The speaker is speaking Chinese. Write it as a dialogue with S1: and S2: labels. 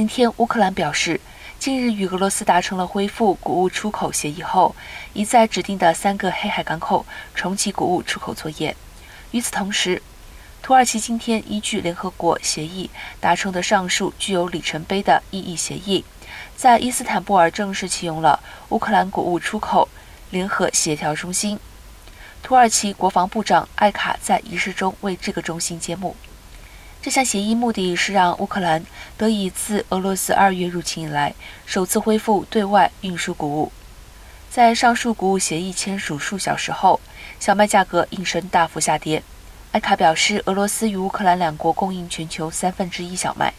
S1: 今天，乌克兰表示，近日与俄罗斯达成了恢复谷物出口协议后，已在指定的三个黑海港口重启谷物出口作业。与此同时，土耳其今天依据联合国协议达成的上述具有里程碑的意义协议，在伊斯坦布尔正式启用了乌克兰谷物出口联合协调中心。土耳其国防部长艾卡在仪式中为这个中心揭幕。这项协议目的是让乌克兰得以自俄罗斯二月入侵以来首次恢复对外运输谷物。在上述谷物协议签署数小时后，小麦价格应声大幅下跌。埃卡表示，俄罗斯与乌克兰两国供应全球三分之一小麦。